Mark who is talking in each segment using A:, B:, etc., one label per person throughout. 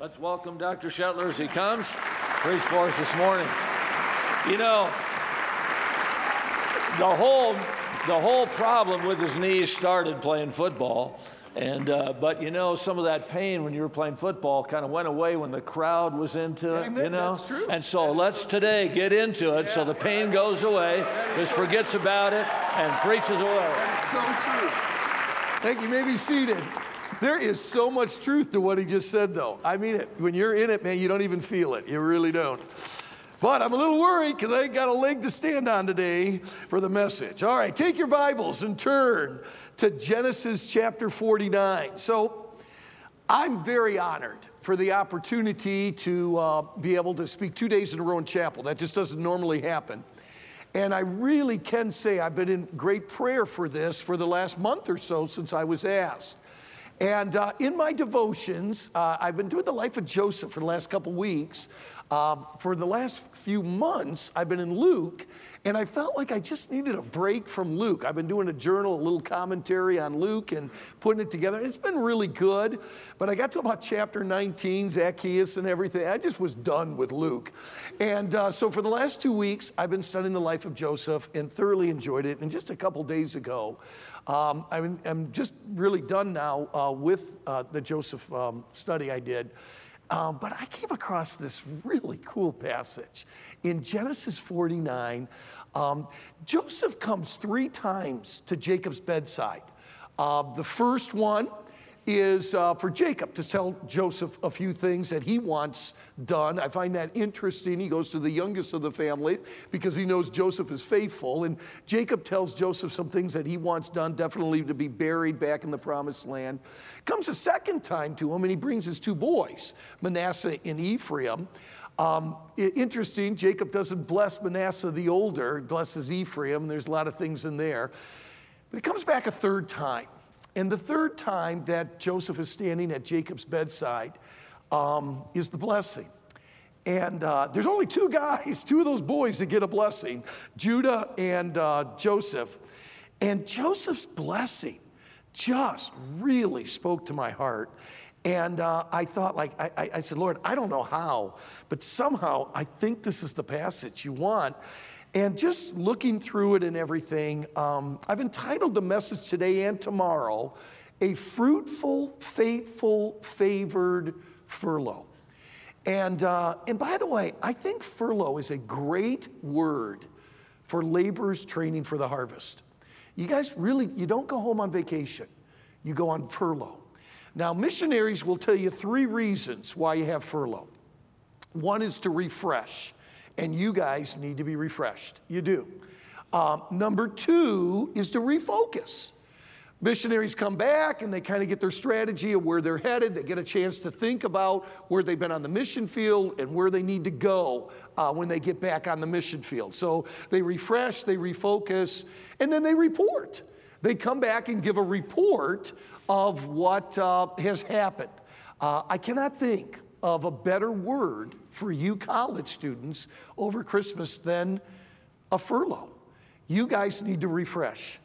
A: Let's welcome Dr. Shetler as he comes. Preach for us this morning. You know, the whole the whole problem with his knees started playing football. And uh, but you know some of that pain when you were playing football kind of went away when the crowd was into it.
B: Amen.
A: You know,
B: That's true.
A: and so let's today get into it so the pain goes away, just forgets about it, and preaches away.
B: So true. Thank you. you may be seated. There is so much truth to what he just said, though. I mean it. When you're in it, man, you don't even feel it. You really don't. But I'm a little worried because I ain't got a leg to stand on today for the message. All right, take your Bibles and turn to Genesis chapter 49. So I'm very honored for the opportunity to uh, be able to speak two days in a row in chapel. That just doesn't normally happen. And I really can say I've been in great prayer for this for the last month or so since I was asked. And uh, in my devotions, uh, I've been doing the life of Joseph for the last couple weeks. Uh, for the last few months, I've been in Luke, and I felt like I just needed a break from Luke. I've been doing a journal, a little commentary on Luke, and putting it together. It's been really good, but I got to about chapter 19, Zacchaeus and everything. I just was done with Luke. And uh, so for the last two weeks, I've been studying the life of Joseph and thoroughly enjoyed it. And just a couple days ago, um, I'm, I'm, just really done now uh, with uh, the Joseph um, study I did. Um, but I came across this really cool passage in Genesis 49. Um, Joseph comes three times to Jacob's bedside. Uh, the first one is uh, for Jacob to tell Joseph a few things that he wants done. I find that interesting. He goes to the youngest of the family because he knows Joseph is faithful. And Jacob tells Joseph some things that he wants done, definitely to be buried back in the promised land. Comes a second time to him, and he brings his two boys, Manasseh and Ephraim. Um, interesting, Jacob doesn't bless Manasseh the older, blesses Ephraim. There's a lot of things in there. But he comes back a third time. And the third time that Joseph is standing at Jacob's bedside um, is the blessing. And uh, there's only two guys, two of those boys that get a blessing Judah and uh, Joseph. And Joseph's blessing just really spoke to my heart. And uh, I thought, like, I, I said, Lord, I don't know how, but somehow I think this is the passage you want. And just looking through it and everything, um, I've entitled the message today and tomorrow, A Fruitful, Faithful, Favored Furlough. And, uh, and by the way, I think furlough is a great word for laborers training for the harvest. You guys really, you don't go home on vacation, you go on furlough. Now, missionaries will tell you three reasons why you have furlough. One is to refresh and you guys need to be refreshed. You do. Um, number two is to refocus. Missionaries come back and they kind of get their strategy of where they're headed. They get a chance to think about where they've been on the mission field and where they need to go uh, when they get back on the mission field. So they refresh, they refocus, and then they report. They come back and give a report of what uh, has happened. Uh, I cannot think of a better word for you college students over Christmas than a furlough. You guys need to refresh.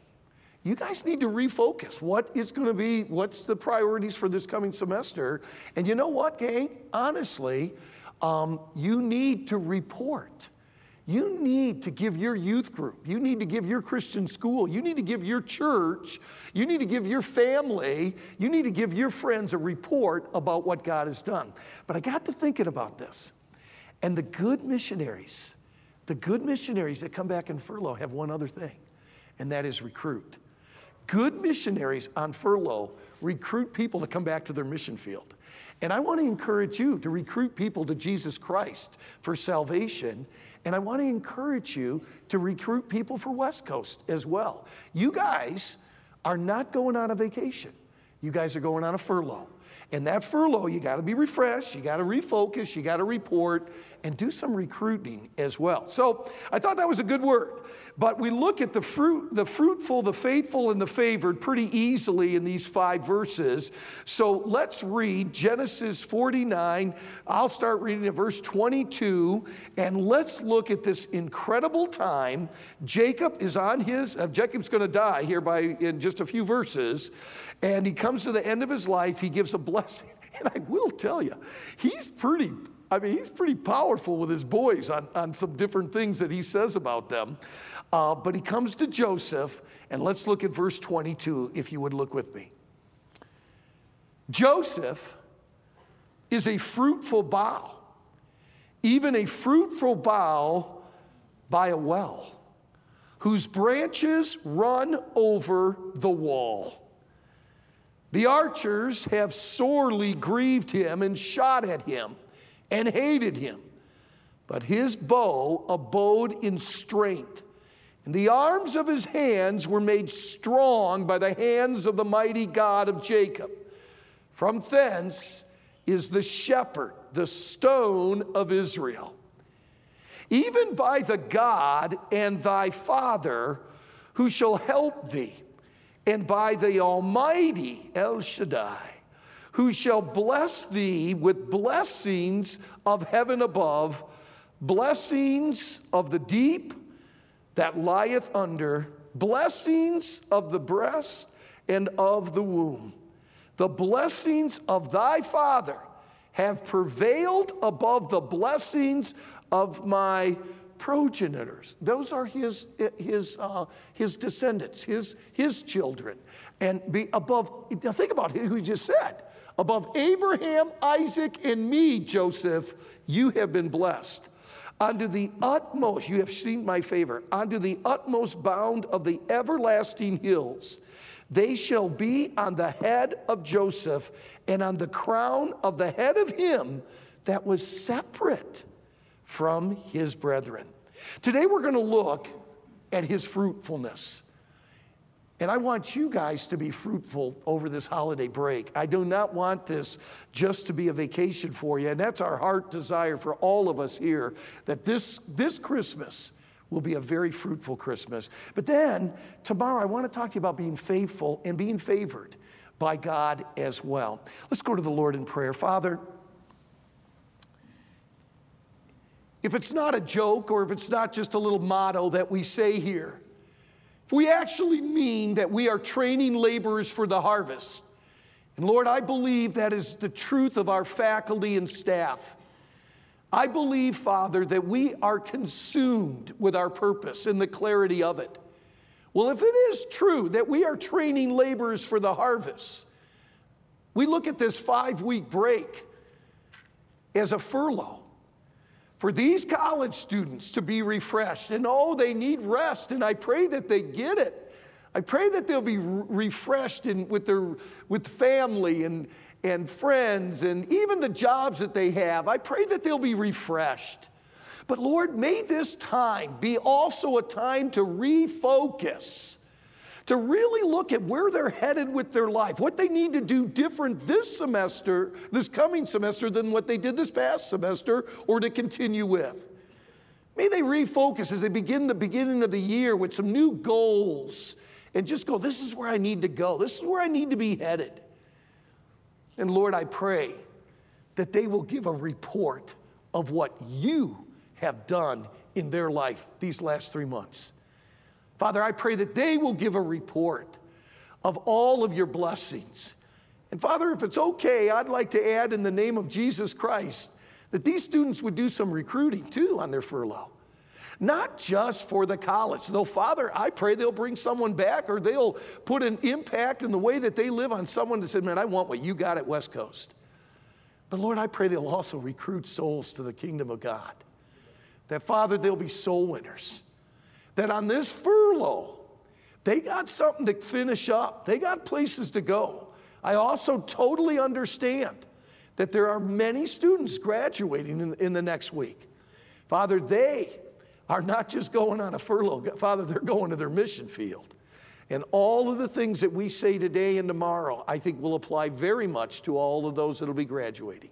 B: You guys need to refocus. What is going to be, what's the priorities for this coming semester? And you know what, gang? Honestly, um, you need to report. You need to give your youth group, you need to give your Christian school, you need to give your church, you need to give your family, you need to give your friends a report about what God has done. But I got to thinking about this. And the good missionaries, the good missionaries that come back in furlough have one other thing, and that is recruit. Good missionaries on furlough recruit people to come back to their mission field. And I want to encourage you to recruit people to Jesus Christ for salvation and I want to encourage you to recruit people for West Coast as well. You guys are not going on a vacation, you guys are going on a furlough. And that furlough, you got to be refreshed, you got to refocus, you got to report, and do some recruiting as well. So I thought that was a good word. But we look at the fruit, the fruitful, the faithful, and the favored pretty easily in these five verses. So let's read Genesis 49. I'll start reading at verse 22, and let's look at this incredible time. Jacob is on his, uh, Jacob's going to die here by in just a few verses, and he comes to the end of his life. He gives a blessing. And I will tell you, he's pretty, I mean, he's pretty powerful with his boys on, on some different things that he says about them. Uh, but he comes to Joseph, and let's look at verse 22, if you would look with me. Joseph is a fruitful bough, even a fruitful bough by a well, whose branches run over the wall. The archers have sorely grieved him and shot at him and hated him. But his bow abode in strength, and the arms of his hands were made strong by the hands of the mighty God of Jacob. From thence is the shepherd, the stone of Israel. Even by the God and thy Father, who shall help thee and by the Almighty El Shaddai, who shall bless thee with blessings of heaven above, blessings of the deep that lieth under, blessings of the breast and of the womb. The blessings of thy Father have prevailed above the blessings of my progenitors. Those are his, his, uh, his descendants, his, his children. And be above, now think about who he just said. Above Abraham, Isaac, and me, Joseph, you have been blessed. Unto the utmost, you have seen my favor, unto the utmost bound of the everlasting hills. They shall be on the head of Joseph and on the crown of the head of him that was separate from his brethren. Today we're going to look at his fruitfulness. And I want you guys to be fruitful over this holiday break. I do not want this just to be a vacation for you. And that's our heart desire for all of us here that this, this Christmas will be a very fruitful Christmas. But then tomorrow, I want to talk to you about being faithful and being favored by God as well. Let's go to the Lord in prayer. Father, if it's not a joke or if it's not just a little motto that we say here, if we actually mean that we are training laborers for the harvest, and Lord, I believe that is the truth of our faculty and staff. I believe, Father, that we are consumed with our purpose and the clarity of it. Well, if it is true that we are training laborers for the harvest, we look at this five week break as a furlough for these college students to be refreshed. And oh, they need rest, and I pray that they get it. I pray that they'll be refreshed in, with their with family and, and friends and even the jobs that they have. I pray that they'll be refreshed. But Lord, may this time be also a time to refocus to really look at where they're headed with their life, what they need to do different this semester, this coming semester, than what they did this past semester, or to continue with. May they refocus as they begin the beginning of the year with some new goals and just go, this is where I need to go, this is where I need to be headed. And Lord, I pray that they will give a report of what you have done in their life these last three months. Father, I pray that they will give a report of all of your blessings. And Father, if it's okay, I'd like to add in the name of Jesus Christ that these students would do some recruiting too on their furlough. Not just for the college, though, Father, I pray they'll bring someone back or they'll put an impact in the way that they live on someone that said, Man, I want what you got at West Coast. But Lord, I pray they'll also recruit souls to the kingdom of God. That, Father, they'll be soul winners that on this furlough, they got something to finish up, they got places to go. I also totally understand that there are many students graduating in, in the next week. Father, they are not just going on a furlough, Father, they're going to their mission field. And all of the things that we say today and tomorrow, I think will apply very much to all of those that will be graduating.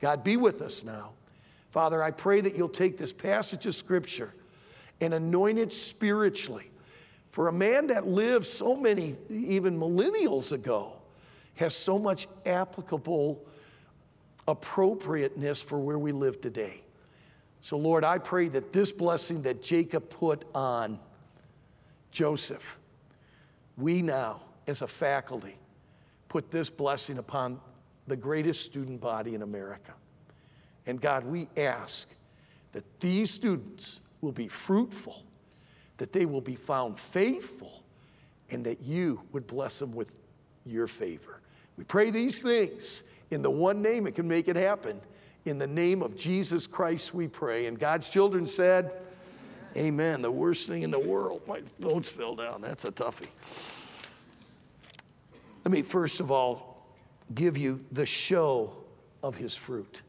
B: God, be with us now. Father, I pray that you'll take this passage of Scripture and anointed spiritually. For a man that lived so many, even millennials ago, has so much applicable appropriateness for where we live today. So, Lord, I pray that this blessing that Jacob put on Joseph, we now, as a faculty, put this blessing upon the greatest student body in America. And God, we ask that these students will be fruitful, that they will be found faithful, and that you would bless them with your favor. We pray these things in the one name that can make it happen. In the name of Jesus Christ, we pray. And God's children said, Amen. The worst thing in the world. My notes fell down. That's a toughie. Let me first of all give you the show of his fruit.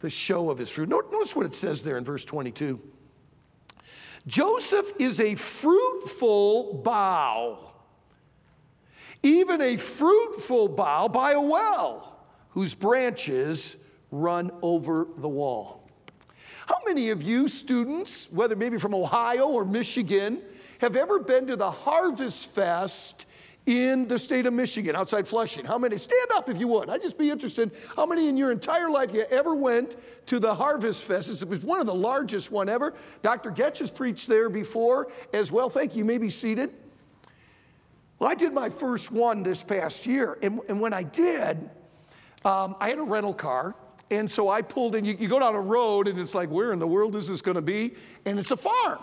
B: The show of his fruit. Notice what it says there in verse 22. Joseph is a fruitful bough, even a fruitful bough by a well, whose branches run over the wall. How many of you students, whether maybe from Ohio or Michigan, have ever been to the Harvest Fest in the state of Michigan, outside Flushing? How many? Stand up if you would. I'd just be interested. How many in your entire life you ever went to the Harvest Fest? It was one of the largest one ever. Dr. Getch has preached there before as well. Thank you. you may be seated. Well, I did my first one this past year, and, and when I did, um, I had a rental car. And so I pulled in, you, you go down a road and it's like, where in the world is this going to be? And it's a farm.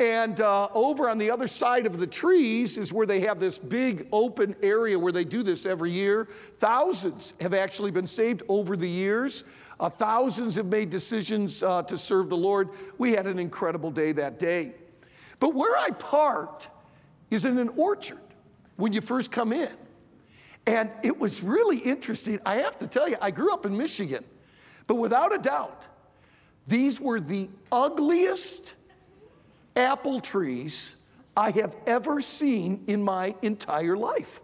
B: And uh, over on the other side of the trees is where they have this big open area where they do this every year. Thousands have actually been saved over the years. Uh, thousands have made decisions uh, to serve the Lord. We had an incredible day that day. But where I parked is in an orchard when you first come in. And it was really interesting. I have to tell you, I grew up in Michigan, but without a doubt, these were the ugliest apple trees I have ever seen in my entire life.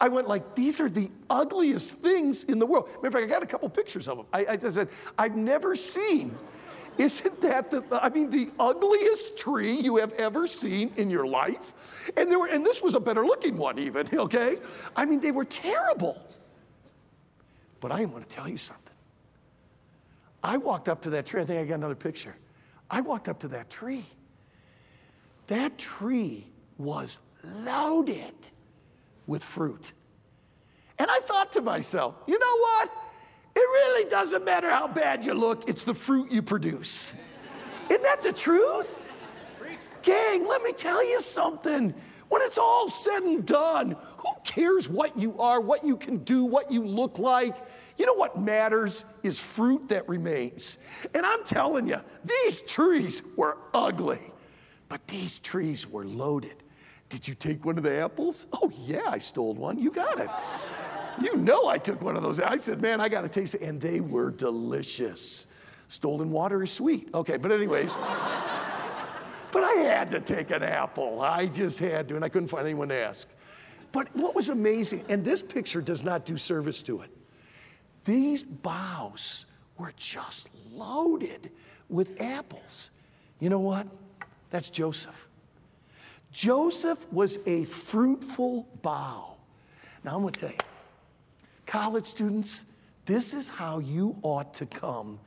B: I went like, these are the ugliest things in the world. Matter of fact, I got a couple pictures of them. I, I just said, I've never seen isn't that the, I mean, the ugliest tree you have ever seen in your life? And there were, and this was a better looking one, even, okay? I mean, they were terrible. But I going to tell you something. I walked up to that tree. I think I got another picture. I walked up to that tree. That tree was loaded with fruit. And I thought to myself, you know what? It really doesn't matter how bad you look, it's the fruit you produce. Isn't that the truth? Gang, let me tell you something. When it's all said and done, who cares what you are, what you can do, what you look like? You know what matters is fruit that remains. And I'm telling you, these trees were ugly, but these trees were loaded. Did you take one of the apples? Oh, yeah, I stole one. You got it. You know I took one of those. I said, man, I got to taste it. And they were delicious. Stolen water is sweet. Okay, but anyways. but I had to take an apple. I just had to, and I couldn't find anyone to ask. But what was amazing, and this picture does not do service to it, these boughs were just loaded with apples. You know what? That's Joseph. Joseph was a fruitful bough. Now I'm going to tell you, College students, this is how you ought to come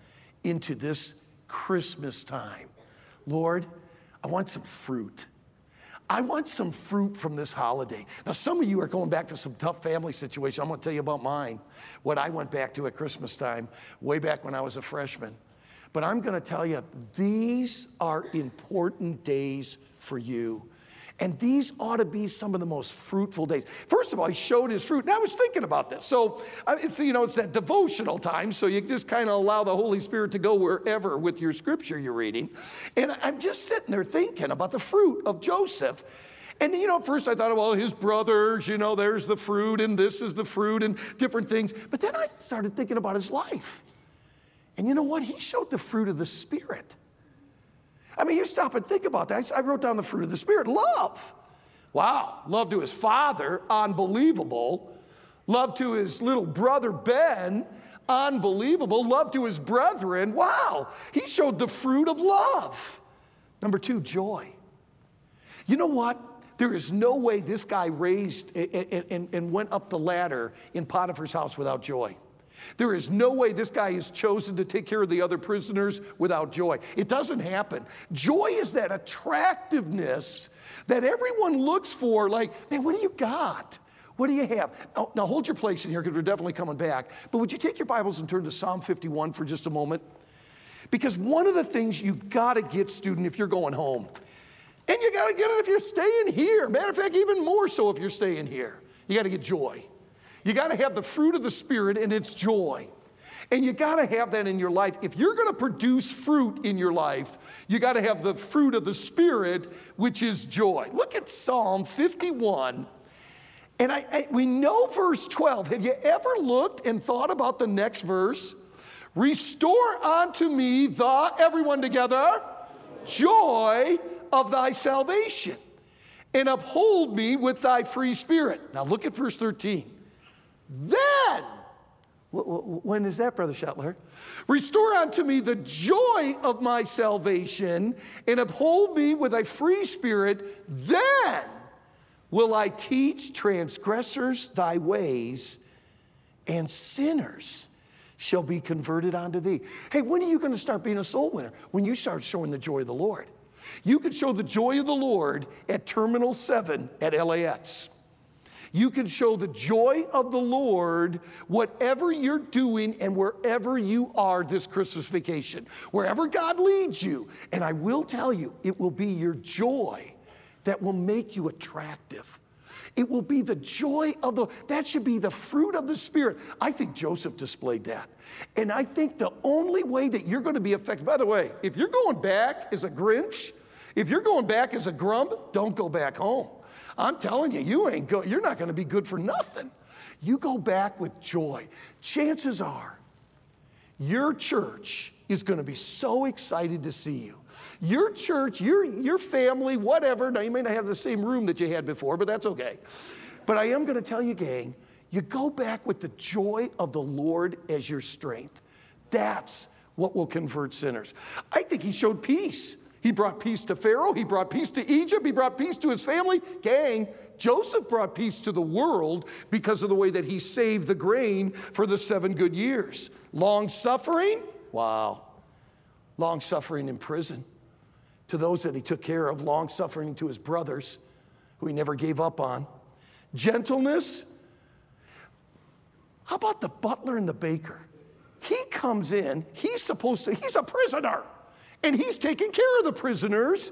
B: into this Christmas time. Lord, I want some fruit. I want some fruit from this holiday. Now, some of you are going back to some tough family situations. I'm going to tell you about mine, what I went back to at Christmas time, way back when I was a freshman. But I'm going to tell you, these are important days for you. And these ought to be some of the most fruitful days. First of all, he showed his fruit. And I was thinking about this. So it's, you know, it's that devotional time. So you just kind of allow the Holy Spirit to go wherever with your scripture you're reading. And I'm just sitting there thinking about the fruit of Joseph. And you know, first I thought, well, his brothers, you know, there's the fruit, and this is the fruit, and different things. But then I started thinking about his life. And you know what? He showed the fruit of the Spirit. I mean, you stop and think about that. I wrote down the fruit of the Spirit love. Wow, love to his father, unbelievable. Love to his little brother Ben, unbelievable. Love to his brethren, wow. He showed the fruit of love. Number two, joy. You know what? There is no way this guy raised and, went up the ladder in Potiphar's house without joy. There is no way this guy is chosen to take care of the other prisoners without joy. It doesn't happen. Joy is that attractiveness that everyone looks for, like, man, what do you got? What do you have? Now, now hold your place in here because we're definitely coming back. But would you take your Bibles and turn to Psalm 51 for just a moment? Because one of the things you got to get, student, if you're going home, and you got to get it if you're staying here. Matter of fact, even more so if you're staying here. You got to get joy. You got to have the fruit of the Spirit, and it's joy. And you got to have that in your life. If you're going to produce fruit in your life, you got to have the fruit of the Spirit, which is joy. Look at Psalm 51. And I, I, we know verse 12. Have you ever looked and thought about the next verse? Restore unto me the, everyone together, joy of thy salvation, and uphold me with thy free spirit. Now look at verse 13. Then, when is that, Brother Shetler? Restore unto me the joy of my salvation, and uphold me with a free spirit. Then will I teach transgressors thy ways, and sinners shall be converted unto thee. Hey, when are you going to start being a soul winner? When you start showing the joy of the Lord. You can show the joy of the Lord at Terminal 7 at LAX. You can show the joy of the Lord whatever you're doing and wherever you are this Christmas vacation, wherever God leads you. And I will tell you, it will be your joy that will make you attractive. It will be the joy of the, that should be the fruit of the Spirit. I think Joseph displayed that. And I think the only way that you're going to be affected, by the way, if you're going back as a Grinch, if you're going back as a grump, don't go back home. I'm telling you, you ain't go, you're not going to be good for nothing. You go back with joy. Chances are your church is going to be so excited to see you. Your church, your, your family, whatever. Now, you may not have the same room that you had before, but that's okay. But I am going to tell you, gang, you go back with the joy of the Lord as your strength. That's what will convert sinners. I think he showed peace. He brought peace to Pharaoh. He brought peace to Egypt. He brought peace to his family. Gang, Joseph brought peace to the world because of the way that he saved the grain for the seven good years. Long suffering, wow. Long suffering in prison to those that he took care of, long suffering to his brothers who he never gave up on. Gentleness. How about the butler and the baker? He comes in, he's supposed to, he's a prisoner and he's taking care of the prisoners.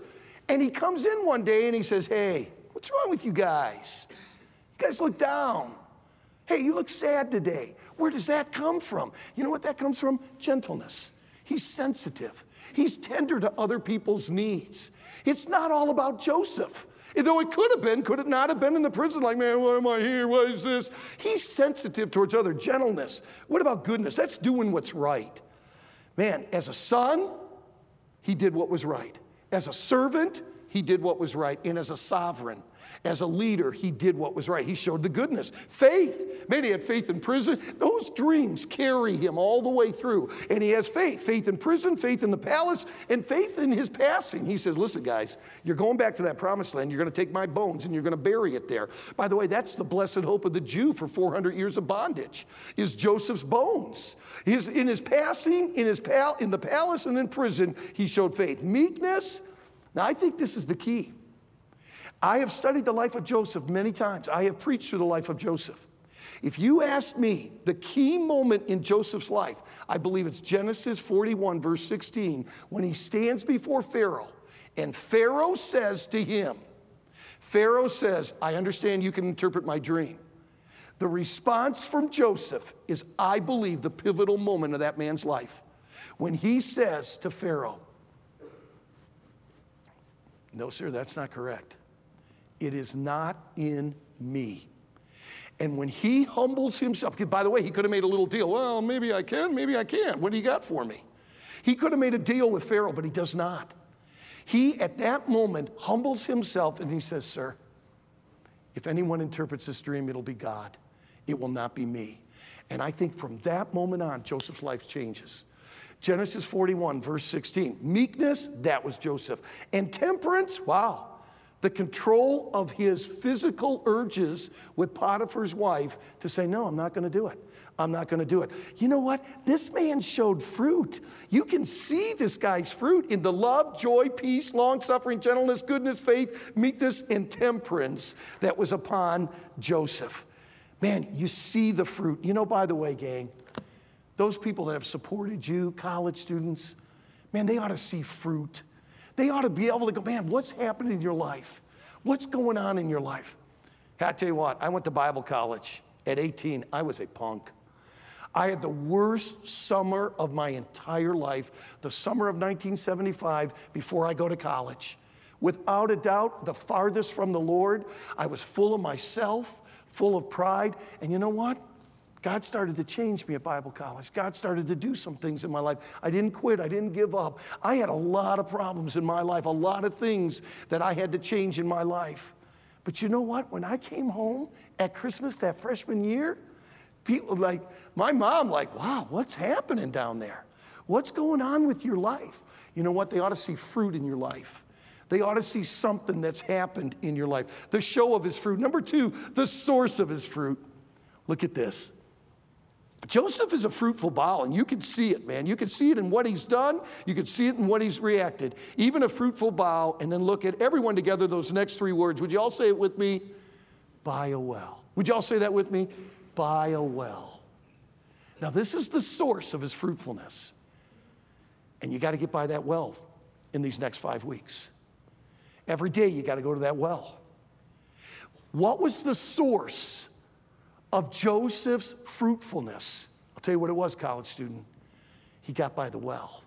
B: And he comes in one day and he says, Hey, what's wrong with you guys? You guys look down. Hey, you look sad today. Where does that come from? You know what that comes from? Gentleness. He's sensitive. He's tender to other people's needs. It's not all about Joseph. Though it could have been, could it not have been in the prison? Like, man, why am I here? What is this? He's sensitive towards other gentleness. What about goodness? That's doing what's right. Man, as a son, he did what was right. As a servant, he did what was right. And as a sovereign, as a leader, he did what was right. He showed the goodness. Faith. Man, he had faith in prison. Those dreams carry him all the way through. And he has faith faith in prison, faith in the palace, and faith in his passing. He says, Listen, guys, you're going back to that promised land. You're going to take my bones and you're going to bury it there. By the way, that's the blessed hope of the Jew for 400 years of bondage, is Joseph's bones. His, in his passing, in, his pal- in the palace and in prison, he showed faith. Meekness. Now, I think this is the key. I have studied the life of Joseph many times. I have preached through the life of Joseph. If you ask me the key moment in Joseph's life, I believe it's Genesis 41, verse 16, when he stands before Pharaoh and Pharaoh says to him, Pharaoh says, I understand you can interpret my dream. The response from Joseph is, I believe, the pivotal moment of that man's life. When he says to Pharaoh, No, sir, that's not correct. It is not in me. And when he humbles himself, by the way, he could have made a little deal. Well, maybe I can, maybe I can't. What do you got for me? He could have made a deal with Pharaoh, but he does not. He, at that moment, humbles himself and he says, Sir, if anyone interprets this dream, it'll be God. It will not be me. And I think from that moment on, Joseph's life changes. Genesis 41, verse 16. Meekness, that was Joseph. And temperance, wow, the control of his physical urges with Potiphar's wife to say, No, I'm not going to do it. I'm not going to do it. You know what? This man showed fruit. You can see this guy's fruit in the love, joy, peace, long suffering, gentleness, goodness, faith, meekness, and temperance that was upon Joseph. man, you see the fruit. You know, by the way, gang, those people that have supported you, college students, man, they ought to see fruit. They ought to be able to go, man, what's happening in your life? What's going on in your life? I tell you what, I went to Bible college at 18. I was a punk. I had the worst summer of my entire life, the summer of 1975, before I go to college. Without a doubt, the farthest from the Lord. I was full of myself, full of pride. And you know what? God started to change me at Bible college. God started to do some things in my life. I didn't quit, I didn't give up. I had a lot of problems in my life, a lot of things that I had to change in my life. But you know what? When I came home at Christmas that freshman year, people like my mom like, "Wow, what's happening down there? What's going on with your life?" You know what? They ought to see fruit in your life. They ought to see something that's happened in your life. The show of his fruit. Number 2, the source of his fruit. Look at this. Joseph is a fruitful bough, and you can see it, man. You can see it in what he's done, you can see it in what he's reacted. Even a fruitful bough, and then look at everyone together, those next three words. Would you all say it with me? By a well. Would you all say that with me? By a well. Now, this is the source of his fruitfulness. And you got to get by that well in these next five weeks. Every day, you got to go to that well. What was the source of Joseph's fruitfulness. I'll tell you what it was, college student. He got by the well.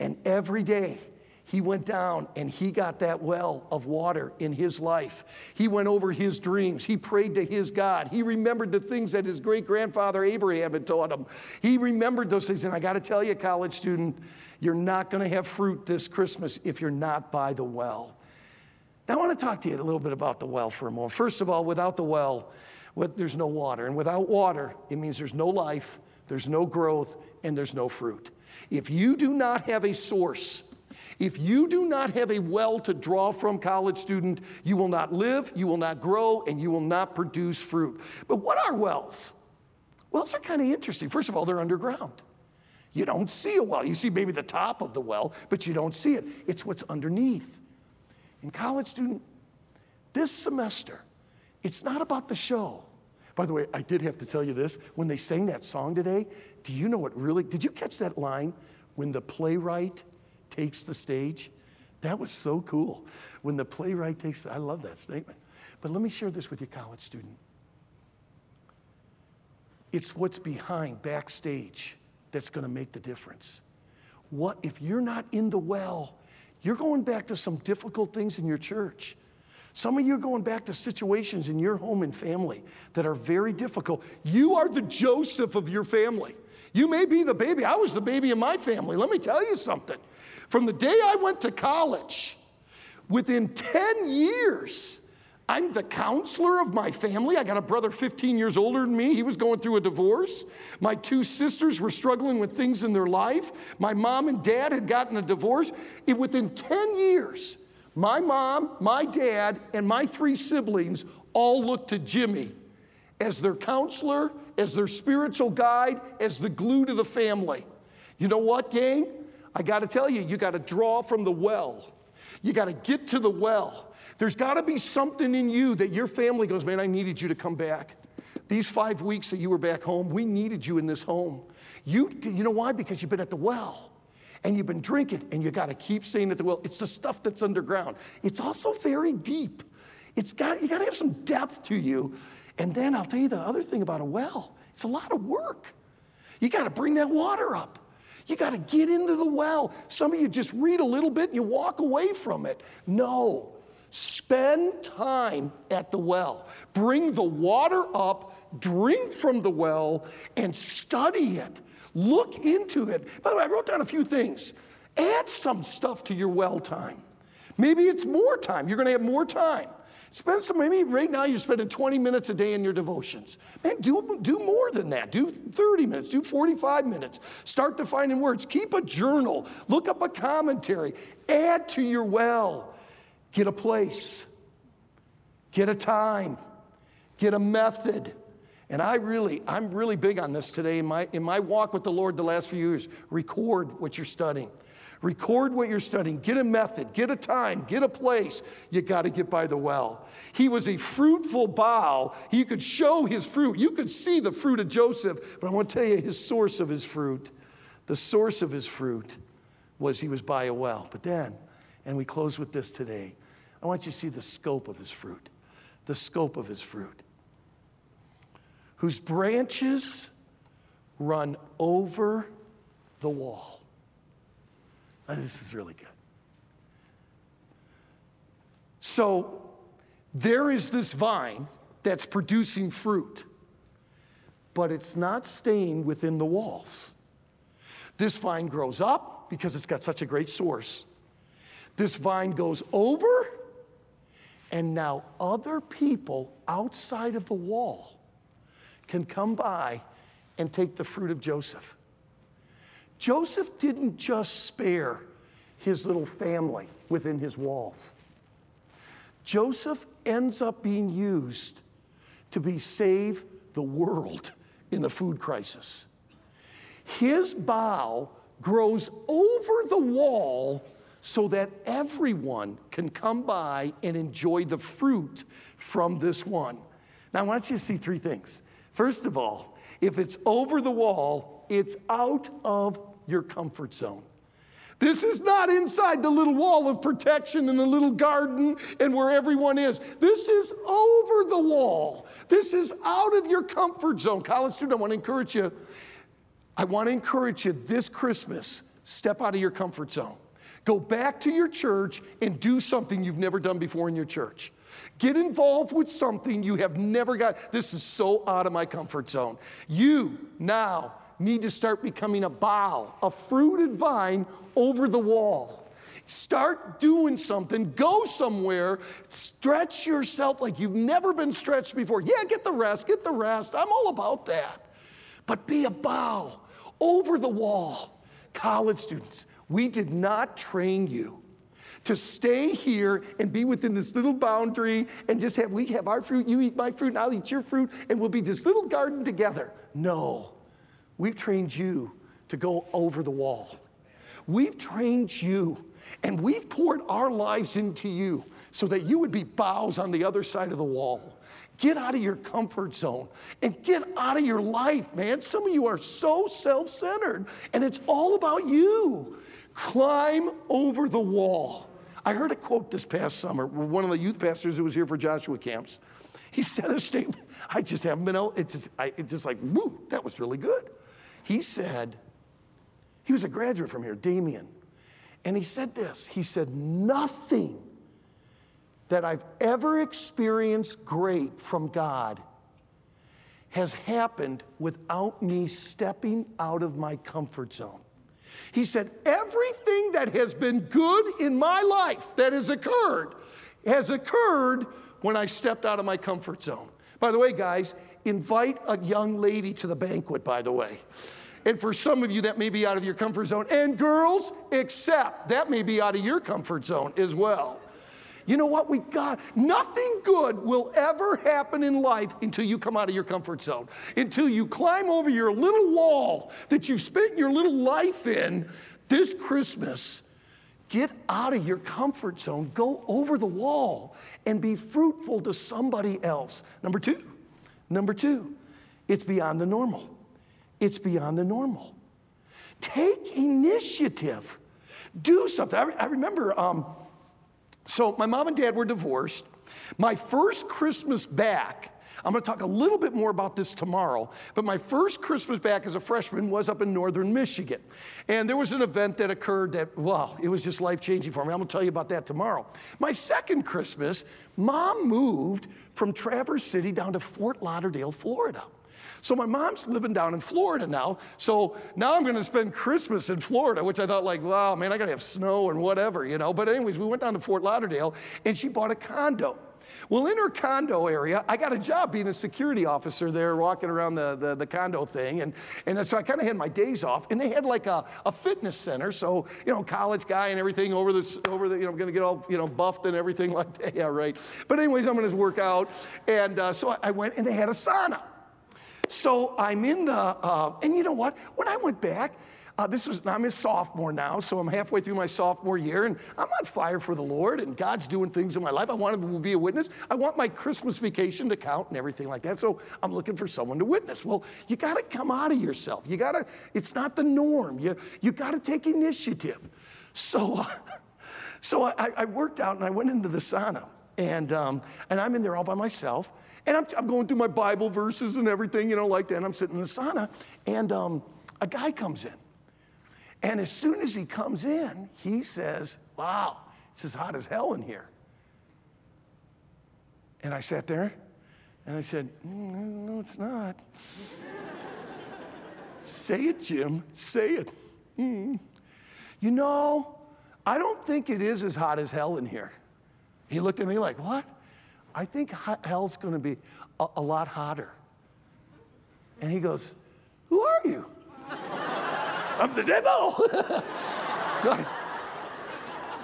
B: And every day, he went down and he got that well of water in his life. He went over his dreams. He prayed to his God. He remembered the things that his great grandfather Abraham had taught him. He remembered those things. And I got to tell you, college student, you're not going to have fruit this Christmas if you're not by the well. Now, I want to talk to you a little bit about the well for a moment. First of all, without the well, there's no water. And without water, it means there's no life, there's no growth, and there's no fruit. If you do not have a source, if you do not have a well to draw from, college student, you will not live, you will not grow, and you will not produce fruit. But what are wells? Wells are kind of interesting. First of all, they're underground. You don't see a well. You see maybe the top of the well, but you don't see it. It's what's underneath. And college student, this semester, it's not about the show. By the way, I did have to tell you this. When they sang that song today, do you know what really, did you catch that line? When the playwright takes the stage? That was so cool. When the playwright takes, I love that statement. But let me share this with you, college student. It's what's behind, backstage, that's going to make the difference. What if you're not in the well? You're going back to some difficult things in your church. Some of you are going back to situations in your home and family that are very difficult. You are the Joseph of your family. You may be the baby. I was the baby in my family. Let me tell you something. From the day I went to college, within 10 years, I'm the counselor of my family. I got a brother 15 years older than me. He was going through a divorce. My two sisters were struggling with things in their life. My mom and dad had gotten a divorce. It, within 10 years, my mom, my dad, and my three siblings all looked to Jimmy as their counselor, as their spiritual guide, as the glue to the family. You know what, gang? I got to tell you, you got to draw from the well. You got to get to the well. There's got to be something in you that your family goes, man, I needed you to come back. These five weeks that you were back home, we needed you in this home. You, you know why? Because you've been at the well and you've been drinking and you got to keep staying at the well. It's the stuff that's underground. It's also very deep. It's got you got to have some depth to you. And then I'll tell you the other thing about a well. It's a lot of work. You got to bring that water up. You got to get into the well. Some of you just read a little bit and you walk away from it. No. Spend time at the well. Bring the water up, drink from the well, and study it. Look into it. By the way, I wrote down a few things. Add some stuff to your well time. Maybe it's more time. You're going to have more time. Spend some, maybe right now you're spending 20 minutes a day in your devotions. Man, do, do more than that. Do 30 minutes, do 45 minutes. Start defining words. Keep a journal. Look up a commentary. Add to your well. Get a place. Get a time. Get a method. And I really, I'm really big on this today in my, in my walk with the Lord the last few years. Record what you're studying. Record what you're studying. Get a method, get a time, get a place. You got to get by the well. He was a fruitful bough. He could show his fruit. You could see the fruit of Joseph, but I want to tell you his source of his fruit. The source of his fruit was he was by a well. But then, and we close with this today, I want you to see the scope of his fruit. The scope of his fruit. Whose branches run over the wall. Oh, this is really good. So there is this vine that's producing fruit, but it's not staying within the walls. This vine grows up because it's got such a great source. This vine goes over, and now other people outside of the wall can come by and take the fruit of Joseph. Joseph didn't just spare his little family within his walls. Joseph ends up being used to be save the world in the food crisis. His bough grows over the wall so that everyone can come by and enjoy the fruit from this one. Now, I want you to see three things. First of all, if it's over the wall, it's out of your comfort zone. This is not inside the little wall of protection in the little garden and where everyone is. This is over the wall. This is out of your comfort zone. College student, I want to encourage you. I want to encourage you this Christmas, step out of your comfort zone. Go back to your church and do something you've never done before in your church. Get involved with something you have never got. This is so out of my comfort zone. You now need to start becoming a bough, a fruited vine over the wall. Start doing something, go somewhere, stretch yourself like you've never been stretched before. Yeah, get the rest, get the rest. I'm all about that. But be a bough over the wall. College students, we did not train you to stay here and be within this little boundary and just have we have our fruit, you eat my fruit, and I'll eat your fruit, and we'll be this little garden together. No. We've trained you to go over the wall. We've trained you and we've poured our lives into you so that you would be boughs on the other side of the wall. Get out of your comfort zone and get out of your life, man. Some of you are so self centered and it's all about you. Climb over the wall. I heard a quote this past summer, one of the youth pastors who was here for Joshua camps. He said a statement. I just haven't been out. It's just, I, just like, woo, that was really good. He said, he was a graduate from here, Damien. And he said this He said, Nothing that I've ever experienced great from God has happened without me stepping out of my comfort zone. He said, Everything that has been good in my life that has occurred has occurred when I stepped out of my comfort zone. By the way, guys, invite a young lady to the banquet, by the way. And for some of you, that may be out of your comfort zone. And girls, accept that may be out of your comfort zone as well. You know what? We got nothing good will ever happen in life until you come out of your comfort zone, until you climb over your little wall that you've spent your little life in. This Christmas, get out of your comfort zone, go over the wall, and be fruitful to somebody else. Number two, number two, it's beyond the normal. It's beyond the normal. Take initiative. Do something. I, re- I remember, um, so my mom and dad were divorced. My first Christmas back, I'm going to talk a little bit more about this tomorrow, but my first Christmas back as a freshman was up in northern Michigan. And there was an event that occurred that, wow, it was just life changing for me. I'm going to tell you about that tomorrow. My second Christmas, mom moved from Traverse City down to Fort Lauderdale, Florida. So my mom's living down in Florida now. So now I'm going to spend Christmas in Florida, which I thought like, wow, man, I got to have snow and whatever, you know. But anyways, we went down to Fort Lauderdale and she bought a condo. Well, in her condo area, I got a job being a security officer there, walking around the, the, the condo thing. And, and so I kind of had my days off. And they had like a, a fitness center. So, you know, college guy and everything over the, over the you know, going to get all, you know, buffed and everything like that. Yeah, right. But anyways, I'm going to work out. And uh, so I went and they had a sauna. So I'm in the, uh, and you know what? When I went back, uh, this was, I'm a sophomore now, so I'm halfway through my sophomore year, and I'm on fire for the Lord, and God's doing things in my life. I want to be a witness. I want my Christmas vacation to count and everything like that. So I'm looking for someone to witness. Well, you got to come out of yourself. You got to. It's not the norm. You you got to take initiative. So, so I, I worked out and I went into the sauna, and um, and I'm in there all by myself, and I'm, I'm going through my Bible verses and everything, you know, like that. And I'm sitting in the sauna, and um, a guy comes in. And as soon as he comes in, he says, Wow, it's as hot as hell in here. And I sat there and I said, mm, No, it's not. Say it, Jim. Say it. Mm. You know, I don't think it is as hot as hell in here. He looked at me like, What? I think hell's going to be a, a lot hotter. And he goes, Who are you? I'm the devil.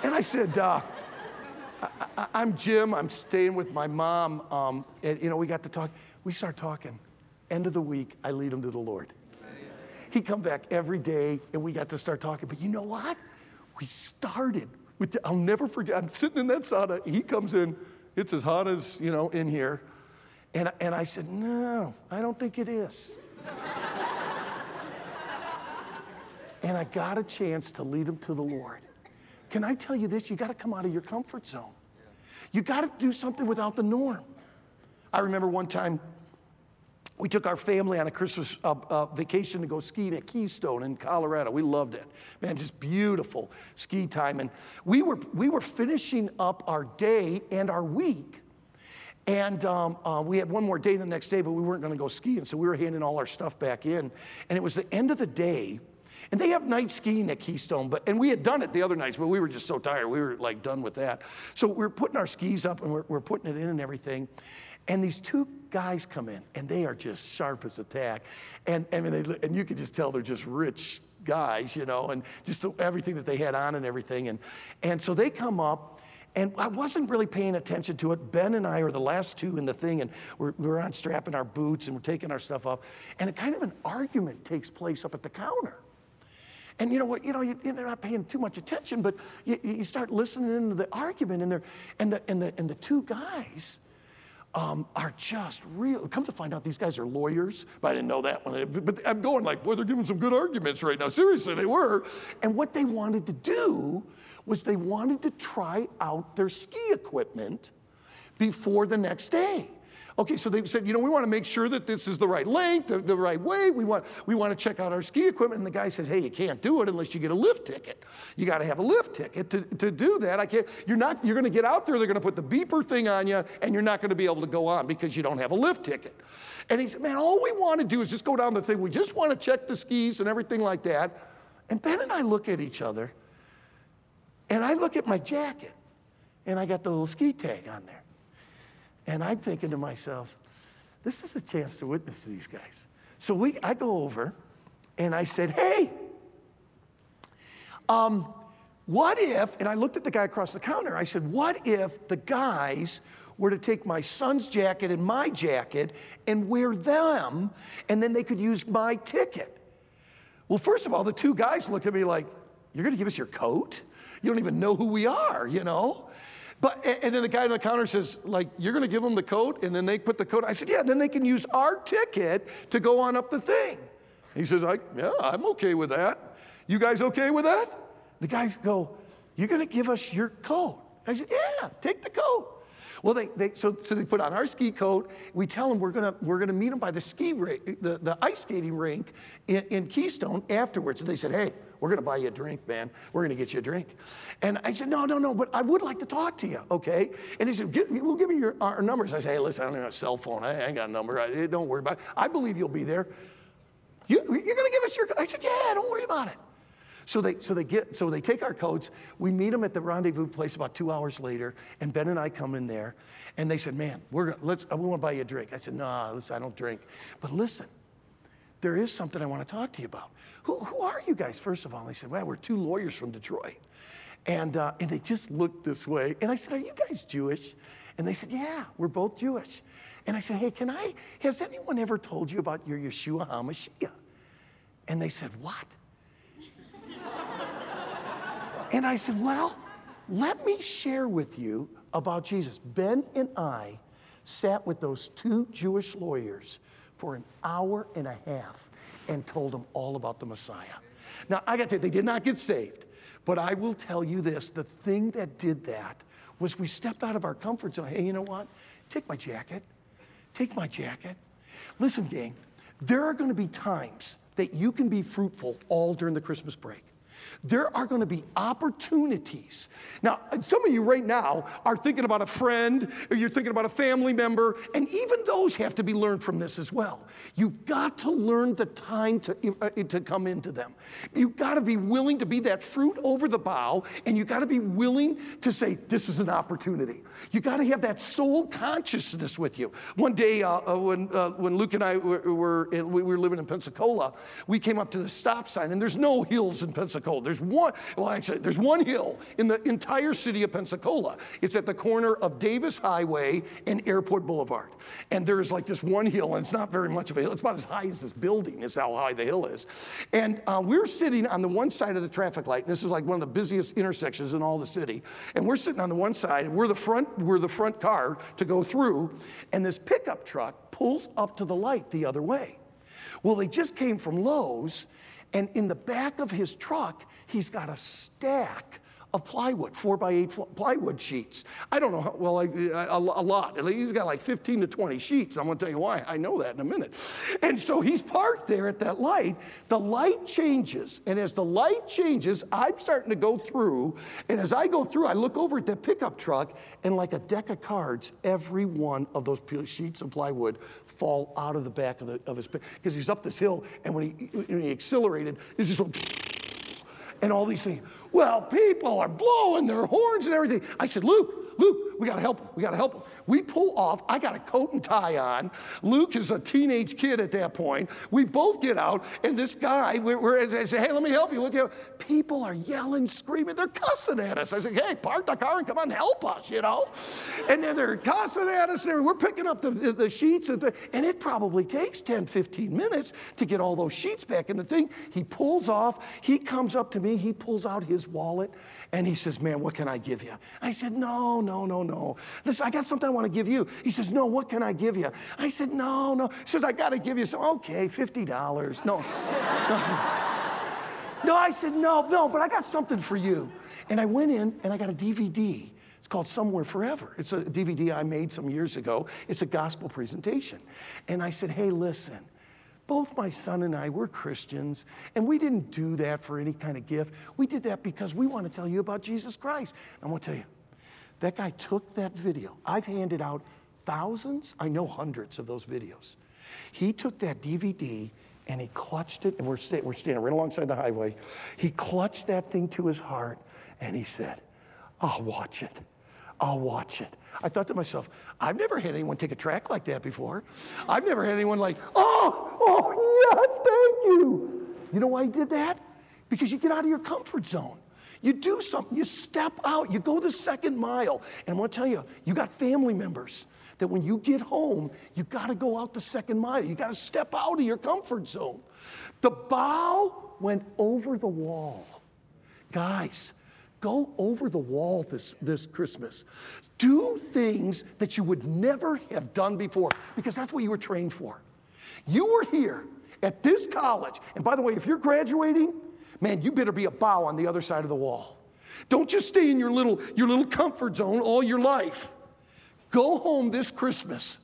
B: and I said, uh, I, am Jim. I'm staying with my mom. Um, and, you know, we got to talk. We start talking. End of the week, I lead him to the Lord. He come back every day, and we got to start talking. But you know what? We started with. I'll never forget. I'm sitting in that sauna. He comes in. It's as hot as you know in here, and and I said, no, I don't think it is. and I got a chance to lead him to the Lord. Can I tell you this? You got to come out of your comfort zone. You got to do something without the norm. I remember one time we took our family on a Christmas uh, uh, vacation to go skiing at Keystone in Colorado. We loved it. Man, just beautiful ski time. And we were, we were finishing up our day and our week. And um, uh, we had one more day the next day, but we weren't going to go skiing. So we were handing all our stuff back in. And it was the end of the day. And they have night skiing at Keystone, but and we had done it the other nights, but we were just so tired. We were like done with that. So we are putting our skis up and we're, we're putting it in and everything. And these two guys come in, and they are just sharp as a tack. And, and, they, and you can just tell they're just rich guys, you know, and just the, everything that they had on and everything. And, and so they come up, and I wasn't really paying attention to it. Ben and I are the last two in the thing, and we're, we're unstrapping our boots and we're taking our stuff off. And a kind of an argument takes place up at the counter. And you know what? You know, you're not paying too much attention, but you, you start listening to the argument, and, and, the, and, the, and the two guys um, are just real. Come to find out, these guys are lawyers, but I didn't know that one. But I'm going like, boy, they're giving some good arguments right now. Seriously, they were. And what they wanted to do was they wanted to try out their ski equipment before the next day. Okay, so they said, you know, we want to make sure that this is the right length, the, the, right way. We want, we want to check out our ski equipment. And the guy says, hey, you can't do it unless you get a lift ticket. You got to have a lift ticket to, to do that. I can't, you're not, you're going to get out there, they're going to put the beeper thing on you, and you're not going to be able to go on because you don't have a lift ticket. And he said, man, all we want to do is just go down the thing. We just want to check the skis and everything like that. And Ben and I look at each other, and I look at my jacket, and I got the little ski tag on there. And I'm thinking to myself, this is a chance to witness to these guys. So we, I go over and I said, hey, um, what if, and I looked at the guy across the counter, I said, what if the guys were to take my son's jacket and my jacket and wear them, and then they could use my ticket? Well, first of all, the two guys looked at me like, You're gonna give us your coat? You don't even know who we are, you know? But and then the guy on the counter says, like, you're gonna give them the coat, and then they put the coat. I said, yeah, then they can use our ticket to go on up the thing. He says, I, yeah, I'm okay with that. You guys okay with that? The guys go, you're gonna give us your coat. I said, yeah, take the coat. Well, they, they, so, so they put on our ski coat. We tell them we're gonna, we're gonna meet them by the ski rink, the, the ice skating rink in, in Keystone afterwards. And they said, hey, we're gonna buy you a drink, man. We're gonna get you a drink. And I said, no, no, no, but I would like to talk to you, okay? And he said, we'll give you your, our numbers. I said, hey, listen, I don't have a cell phone. I ain't got a number. I, don't worry about it. I believe you'll be there. You, you're gonna give us your, I said, yeah, don't worry about it. So they, so they get, so they take our coats. We meet them at the rendezvous place about two hours later, and Ben and I come in there, and they said, "Man, we're gonna, let's, I want to buy you a drink." I said, "No, nah, listen, I don't drink, but listen, there is something I want to talk to you about. Who, who are you guys, first of all?" They said, "Well, we're two lawyers from Detroit." And, uh, and they just looked this way. And I said, Are you guys Jewish? And they said, Yeah, we're both Jewish. And I said, Hey, can I, has anyone ever told you about your Yeshua HaMashiach? And they said, What? And I said, Well, let me share with you about Jesus. Ben and I sat with those two Jewish lawyers for an hour and a half and told them all about the Messiah. Now, I got to you, they did not get saved, but I will tell you this the thing that did that was we stepped out of our comfort zone. Hey, you know what? Take my jacket. Take my jacket. Listen, gang, there are going to be times that you can be fruitful all during the Christmas break. There are going to be opportunities. Now, some of you right now are thinking about a friend, or you're thinking about a family member, and even those have to be learned from this as well. You've got to learn the time to, uh, to come into them. You've got to be willing to be that fruit over the bough, and you've got to be willing to say, This is an opportunity. You've got to have that soul consciousness with you. One day, uh, uh, when, uh, when Luke and I were, were, we were living in Pensacola, we came up to the stop sign, and there's no hills in Pensacola. There's one, well, actually, there's one hill in the entire city of Pensacola. It's at the corner of Davis Highway and Airport Boulevard. And there's like this one hill, and it's not very much of a hill. It's about as high as this building, is how high the hill is. And uh, we're sitting on the one side of the traffic light, and this is like one of the busiest intersections in all the city. And we're sitting on the one side, and we're the front, we're the front car to go through, and this pickup truck pulls up to the light the other way. Well, they just came from Lowe's, and in the back of his truck, he's got a stack of plywood, four by eight plywood sheets. I don't know how, well, a, lot. He's got like 15 to 20 sheets. I'm gonna tell you why. I know that in a minute. And so he's parked there at that light. The light changes. And as the light changes, I'm starting to go through. And as I go through, I look over at that pickup truck, and like a deck of cards, every one of those sheets of plywood fall out of the back of, the, of his, because he's up this hill, and when he, when he accelerated, it's just and all these things. Well, people are blowing their horns and everything. I said, Luke, Luke, we got to help him. We got to help him. We pull off. I got a coat and tie on. Luke is a teenage kid at that point. We both get out, and this guy, we're, we're I say, hey, let me help you. You people are yelling, screaming. They're cussing at us. I say, hey, park the car and come on, help us, you know? And then they're cussing at us. We're picking up the, the, the sheets, and, the, and it probably takes 10, 15 minutes to get all those sheets back in the thing. He pulls off. He comes up to me. He pulls out his wallet, and he says, man, what can I give you? I said, no, no, no, no. Listen, I got something I want to give you. He says, no, what can I give you? I said, no, no. He says, I got to give you some. Okay, $50. No. no, I said, no, no, but I got something for you. And I went in and I got a DVD. It's called Somewhere Forever. It's a DVD I made some years ago. It's a gospel presentation. And I said, hey, listen, both my son and I were Christians, and we didn't do that for any kind of gift. We did that because we want to tell you about Jesus Christ. I'm going to tell you, that guy took that video. I've handed out thousands, I know hundreds of those videos. He took that DVD and he clutched it, and we're, sta- we're standing right alongside the highway. He clutched that thing to his heart and he said, I'll watch it. I'll watch it. I thought to myself, I've never had anyone take a track like that before. I've never had anyone like, oh, oh, yes, thank you. You know why he did that? Because you get out of your comfort zone. You do something, you step out, you go the second mile. And I'm gonna tell you, you got family members that when you get home, you gotta go out the second mile. You gotta step out of your comfort zone. The bough went over the wall. Guys, go over the wall this, this Christmas. Do things that you would never have done before because that's what you were trained for. You were here at this college. And by the way, if you're graduating, man, you better be a bough on the other side of the wall. Don't just stay in your little, your little comfort zone all your life. Go home this Christmas.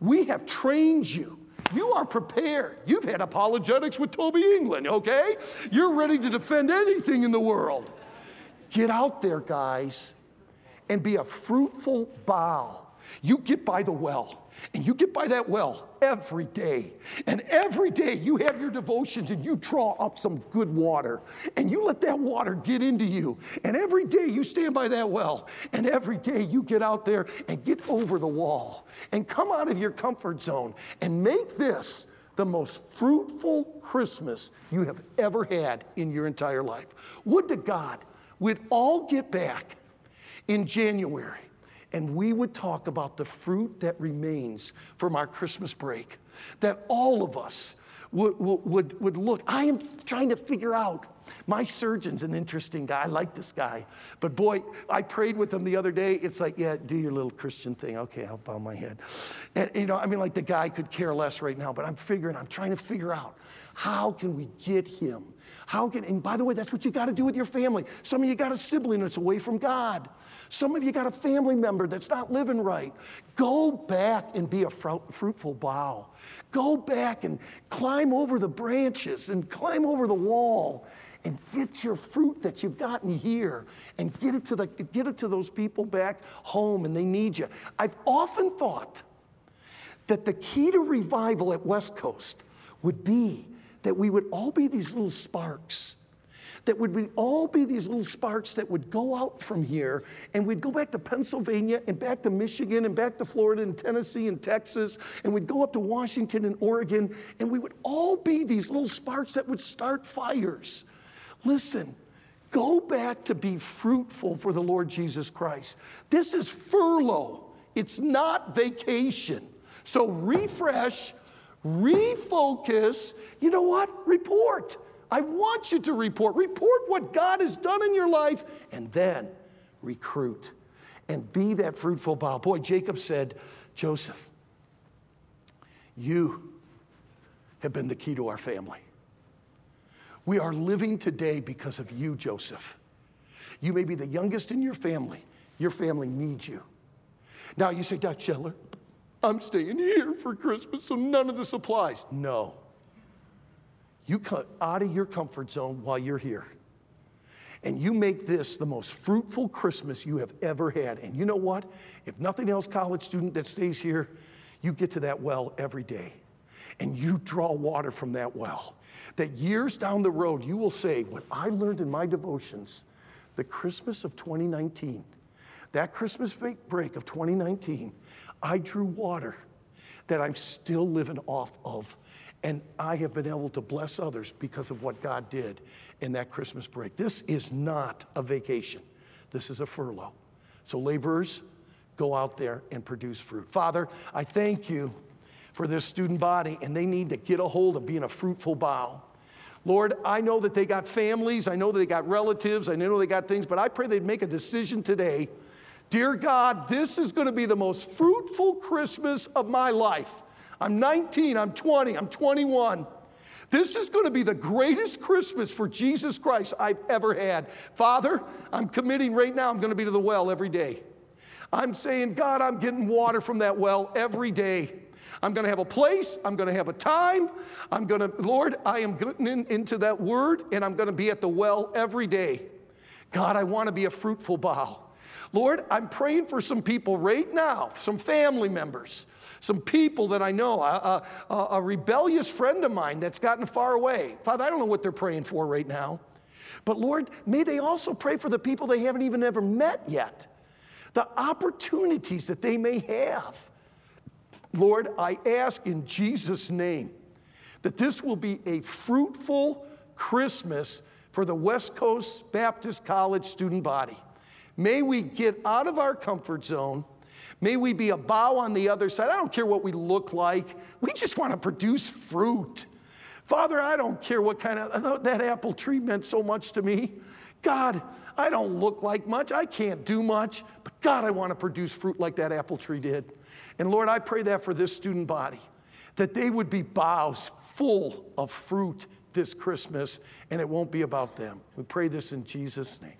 B: We have trained you. You are prepared. You've had apologetics with Toby England, okay? You're ready to defend anything in the world. Get out there, guys, and be a fruitful bough you get by the well, and you get by that well every day. And every day you have your devotions and you draw up some good water, and you let that water get into you. And every day you stand by that well, and every day you get out there and get over the wall and come out of your comfort zone and make this the most fruitful Christmas you have ever had in your entire life. Would to God we'd all get back in January and we would talk about the fruit that remains from our Christmas break. That all of us would, would, would look. I am trying to figure out. My surgeon's an interesting guy. I like this guy. But boy, I prayed with him the other day. It's like, yeah, do your little Christian thing. Okay, I'll bow my head. And, you know, I mean, like the guy could care less right now, but I'm figuring, I'm trying to figure out how can we get him? How can, and by the way, that's what you got to do with your family. Some of you got a sibling that's away from God. Some of you got a family member that's not living right. Go back and be a fruitful bough. Go back and climb over the branches and climb over the wall and get your fruit that you've gotten here and get it to, the, get it to those people back home and they need you. I've often thought that the key to revival at West Coast would be that we would all be these little sparks that would be, all be these little sparks that would go out from here and we'd go back to Pennsylvania and back to Michigan and back to Florida and Tennessee and Texas and we'd go up to Washington and Oregon and we would all be these little sparks that would start fires. Listen, go back to be fruitful for the Lord Jesus Christ. This is furlough, it's not vacation. So refresh, refocus. You know what? Report. I want you to report. Report what God has done in your life and then recruit and be that fruitful bough. Boy, Jacob said, Joseph, you have been the key to our family. We are living today because of you, Joseph. You may be the youngest in your family. Your family needs you. Now you say, Dr. Schettler, I'm staying here for Christmas, so none of this applies. No. You cut out of your comfort zone while you're here. And you make this the most fruitful Christmas you have ever had. And you know what? If nothing else, college student that stays here, you get to that well every day and you draw water from that well. That years down the road, you will say, What I learned in my devotions, the Christmas of 2019, that Christmas break of 2019, I drew water that I'm still living off of. And I have been able to bless others because of what God did in that Christmas break. This is not a vacation, this is a furlough. So, laborers, go out there and produce fruit. Father, I thank you for this student body, and they need to get a hold of being a fruitful bough. Lord, I know that they got families, I know that they got relatives, I know they got things, but I pray they'd make a decision today. Dear God, this is going to be the most fruitful Christmas of my life. I'm 19, I'm 20, I'm 21. This is going to be the greatest Christmas for Jesus Christ I've ever had. Father, I'm committing right now, I'm going to be to the well every day. I'm saying, God, I'm getting water from that well every day. I'm going to have a place. I'm going to have a time. I'm going to, Lord, I am getting in, into that word and I'm going to be at the well every day. God, I want to be a fruitful bough. Lord, I'm praying for some people right now, some family members, some people that I know, a, a, a rebellious friend of mine that's gotten far away. Father, I don't know what they're praying for right now. But Lord, may they also pray for the people they haven't even ever met yet, the opportunities that they may have. Lord, I ask in Jesus' name that this will be a fruitful Christmas for the West Coast Baptist College student body. May we get out of our comfort zone. May we be a bough on the other side. I don't care what we look like. We just want to produce fruit. Father, I don't care what kind of, that apple tree meant so much to me. God, I don't look like much. I can't do much. But God, I want to produce fruit like that apple tree did. And Lord, I pray that for this student body, that they would be boughs full of fruit this Christmas, and it won't be about them. We pray this in Jesus' name.